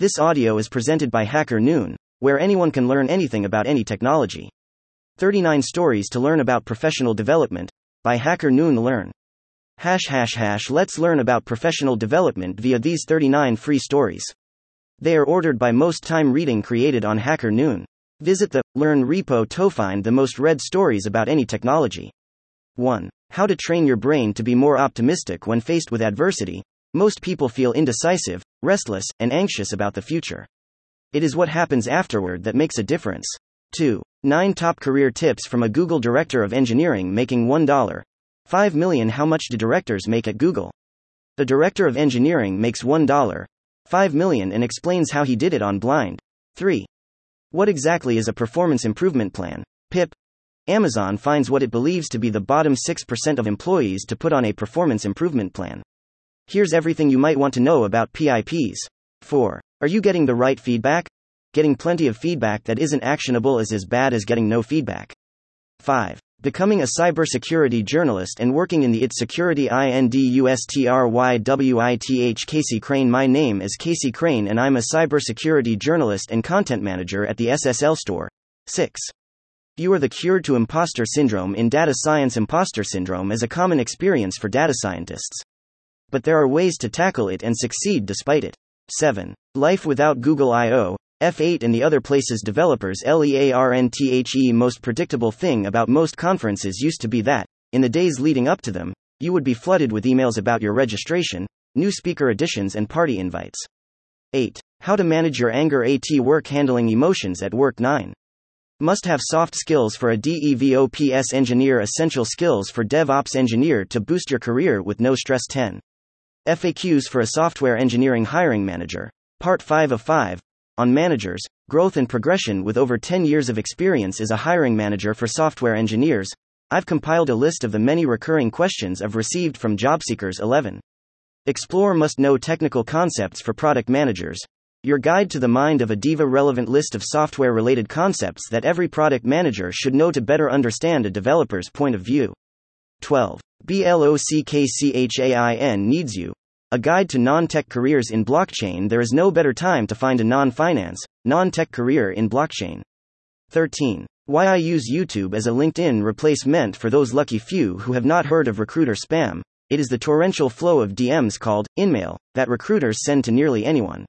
This audio is presented by Hacker Noon, where anyone can learn anything about any technology. 39 Stories to Learn About Professional Development by Hacker Noon Learn. Hash hash hash let's learn about professional development via these 39 free stories. They are ordered by most time reading created on Hacker Noon. Visit the Learn repo to find the most read stories about any technology. 1. How to train your brain to be more optimistic when faced with adversity. Most people feel indecisive, restless, and anxious about the future. It is what happens afterward that makes a difference. 2. 9 top career tips from a Google director of engineering making $1. 5 million How much do directors make at Google? A director of engineering makes $1. 5 million and explains how he did it on Blind. 3. What exactly is a performance improvement plan? PIP. Amazon finds what it believes to be the bottom 6% of employees to put on a performance improvement plan. Here's everything you might want to know about PIPs. 4. Are you getting the right feedback? Getting plenty of feedback that isn't actionable is as bad as getting no feedback. 5. Becoming a cybersecurity journalist and working in the IT security INDUSTRYWITH Casey Crane My name is Casey Crane and I'm a cybersecurity journalist and content manager at the SSL store. 6. You are the cure to imposter syndrome in data science. Imposter syndrome is a common experience for data scientists but there are ways to tackle it and succeed despite it. 7. Life without Google I.O. F8 and the other places developers LEARNTHE most predictable thing about most conferences used to be that, in the days leading up to them, you would be flooded with emails about your registration, new speaker additions, and party invites. 8. How to manage your anger AT work handling emotions at work 9. Must have soft skills for a DevOps engineer, essential skills for DevOps engineer to boost your career with no stress 10. FAQs for a software engineering hiring manager. Part 5 of 5. On managers, growth and progression with over 10 years of experience as a hiring manager for software engineers. I've compiled a list of the many recurring questions I've received from job seekers 11. Explore must know technical concepts for product managers. Your guide to the mind of a diva relevant list of software related concepts that every product manager should know to better understand a developer's point of view. 12. BLOCKCHAIN needs you. A guide to non tech careers in blockchain. There is no better time to find a non finance, non tech career in blockchain. 13. Why I use YouTube as a LinkedIn replacement for those lucky few who have not heard of recruiter spam. It is the torrential flow of DMs called InMail that recruiters send to nearly anyone.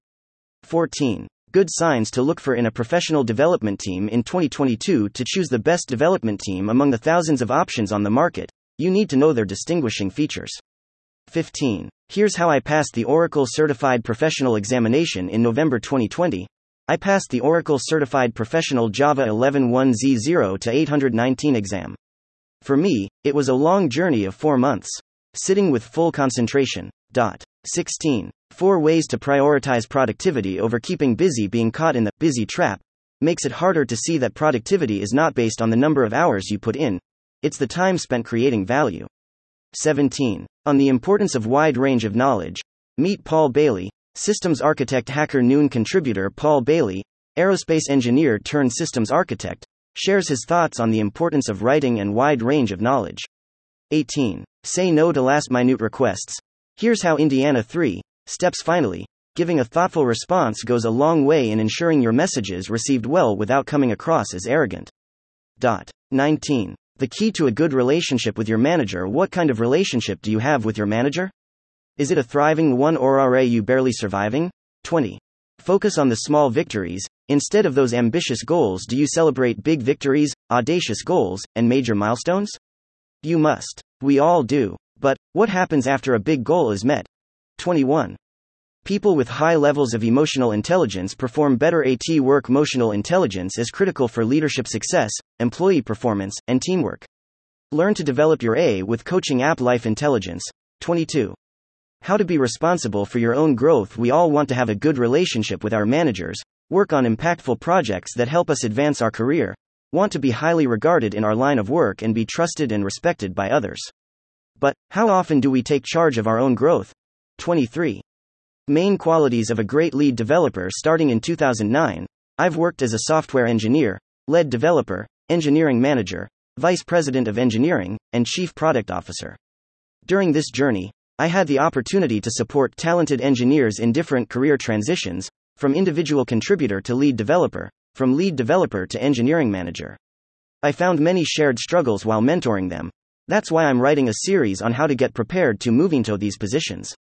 14. Good signs to look for in a professional development team in 2022 to choose the best development team among the thousands of options on the market. You need to know their distinguishing features. 15. Here's how I passed the Oracle Certified Professional Examination in November 2020. I passed the Oracle Certified Professional Java 11.1z0 to 819 exam. For me, it was a long journey of four months. Sitting with full concentration. Dot. 16. Four ways to prioritize productivity over keeping busy. Being caught in the busy trap makes it harder to see that productivity is not based on the number of hours you put in, it's the time spent creating value. 17. On the importance of wide range of knowledge. Meet Paul Bailey, systems architect hacker noon contributor Paul Bailey, aerospace engineer turned systems architect, shares his thoughts on the importance of writing and wide range of knowledge. 18. Say no to last minute requests. Here's how Indiana 3 steps finally. Giving a thoughtful response goes a long way in ensuring your messages received well without coming across as arrogant. Dot. 19. The key to a good relationship with your manager What kind of relationship do you have with your manager? Is it a thriving one or are you barely surviving? 20. Focus on the small victories. Instead of those ambitious goals, do you celebrate big victories, audacious goals, and major milestones? You must. We all do. But, what happens after a big goal is met? 21. People with high levels of emotional intelligence perform better at work. Emotional intelligence is critical for leadership success, employee performance, and teamwork. Learn to develop your A with coaching app Life Intelligence. 22. How to be responsible for your own growth. We all want to have a good relationship with our managers, work on impactful projects that help us advance our career, want to be highly regarded in our line of work, and be trusted and respected by others. But, how often do we take charge of our own growth? 23. Main qualities of a great lead developer starting in 2009. I've worked as a software engineer, lead developer, engineering manager, vice president of engineering, and chief product officer. During this journey, I had the opportunity to support talented engineers in different career transitions, From individual contributor to lead developer, from lead developer to engineering manager. I found many shared struggles while mentoring them. That's why I'm writing a series on how to get prepared to moving to these positions.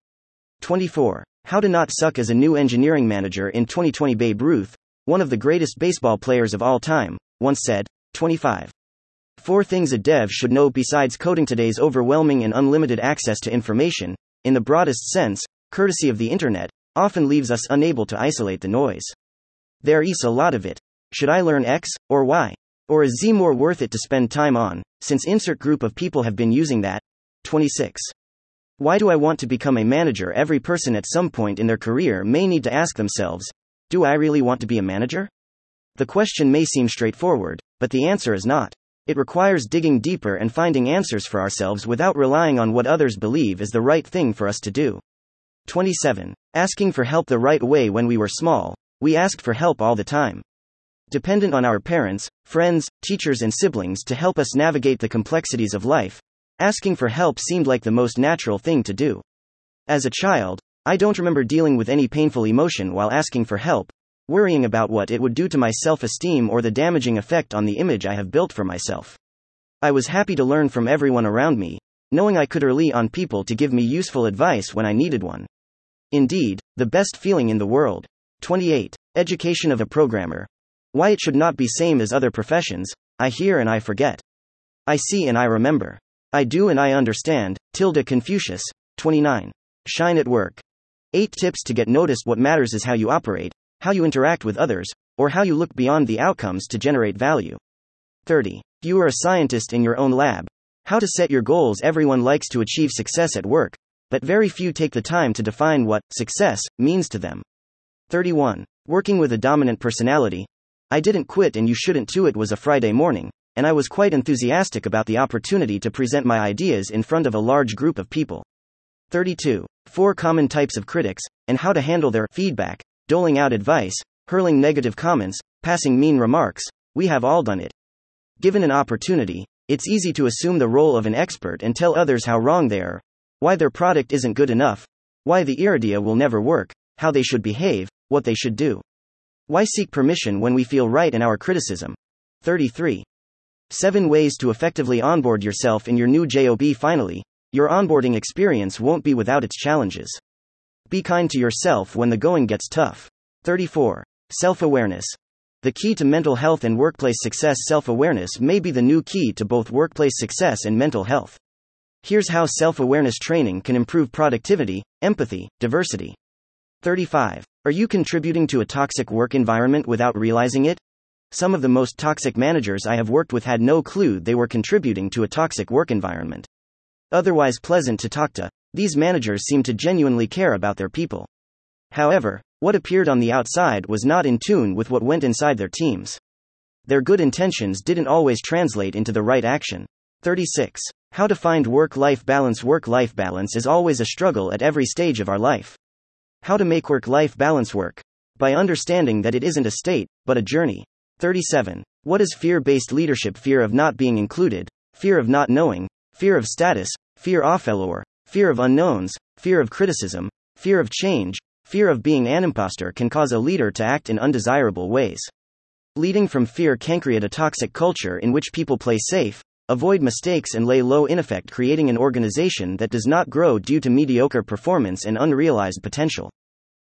24. How to not suck as a new engineering manager in 2020 Babe Ruth, one of the greatest baseball players of all time, once said, 25. Four things a dev should know besides coding today's overwhelming and unlimited access to information, in the broadest sense, courtesy of the internet, often leaves us unable to isolate the noise. There is a lot of it. Should I learn X or Y? Or is Z more worth it to spend time on, since insert group of people have been using that? 26. Why do I want to become a manager? Every person at some point in their career may need to ask themselves Do I really want to be a manager? The question may seem straightforward, but the answer is not. It requires digging deeper and finding answers for ourselves without relying on what others believe is the right thing for us to do. 27. Asking for help the right way when we were small, we asked for help all the time. Dependent on our parents, friends, teachers, and siblings to help us navigate the complexities of life, Asking for help seemed like the most natural thing to do. As a child, I don't remember dealing with any painful emotion while asking for help, worrying about what it would do to my self esteem or the damaging effect on the image I have built for myself. I was happy to learn from everyone around me, knowing I could rely on people to give me useful advice when I needed one. Indeed, the best feeling in the world. 28. Education of a programmer. Why it should not be same as other professions, I hear and I forget. I see and I remember. I do and I understand. Tilda Confucius, 29. Shine at work. 8 tips to get noticed. What matters is how you operate, how you interact with others, or how you look beyond the outcomes to generate value. 30. You are a scientist in your own lab. How to set your goals. Everyone likes to achieve success at work, but very few take the time to define what success means to them. 31. Working with a dominant personality. I didn't quit and you shouldn't too. It was a Friday morning and I was quite enthusiastic about the opportunity to present my ideas in front of a large group of people. 32. Four common types of critics, and how to handle their feedback, doling out advice, hurling negative comments, passing mean remarks. We have all done it. Given an opportunity, it's easy to assume the role of an expert and tell others how wrong they are, why their product isn't good enough, why the idea will never work, how they should behave, what they should do. Why seek permission when we feel right in our criticism? 33. 7 Ways to effectively onboard yourself in your new job. Finally, your onboarding experience won't be without its challenges. Be kind to yourself when the going gets tough. 34. Self awareness. The key to mental health and workplace success self awareness may be the new key to both workplace success and mental health. Here's how self awareness training can improve productivity, empathy, diversity. 35. Are you contributing to a toxic work environment without realizing it? Some of the most toxic managers I have worked with had no clue they were contributing to a toxic work environment. Otherwise pleasant to talk to, these managers seemed to genuinely care about their people. However, what appeared on the outside was not in tune with what went inside their teams. Their good intentions didn't always translate into the right action. 36. How to find work life balance. Work life balance is always a struggle at every stage of our life. How to make work life balance work? By understanding that it isn't a state, but a journey. 37. What is fear based leadership? Fear of not being included, fear of not knowing, fear of status, fear of failure, fear of unknowns, fear of criticism, fear of change, fear of being an imposter can cause a leader to act in undesirable ways. Leading from fear can create a toxic culture in which people play safe, avoid mistakes, and lay low in effect, creating an organization that does not grow due to mediocre performance and unrealized potential.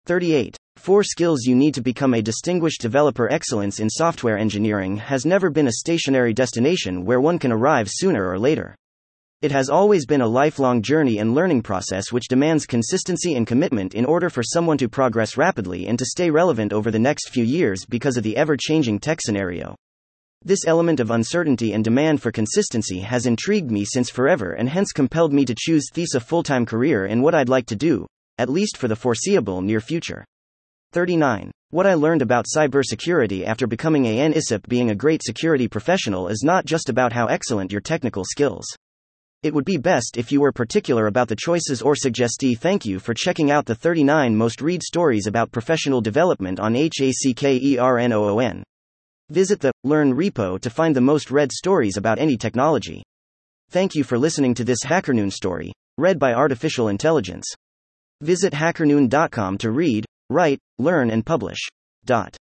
38. Four skills you need to become a distinguished developer. Excellence in software engineering has never been a stationary destination where one can arrive sooner or later. It has always been a lifelong journey and learning process which demands consistency and commitment in order for someone to progress rapidly and to stay relevant over the next few years because of the ever changing tech scenario. This element of uncertainty and demand for consistency has intrigued me since forever and hence compelled me to choose this a full time career in what I'd like to do, at least for the foreseeable near future. 39. What I learned about cybersecurity after becoming a NISP being a great security professional is not just about how excellent your technical skills. It would be best if you were particular about the choices or suggestee. Thank you for checking out the 39 most read stories about professional development on HACKERNOON. Visit the Learn repo to find the most read stories about any technology. Thank you for listening to this HackerNoon story, read by Artificial Intelligence. Visit hackerNoon.com to read, Write, learn, and publish. Dot.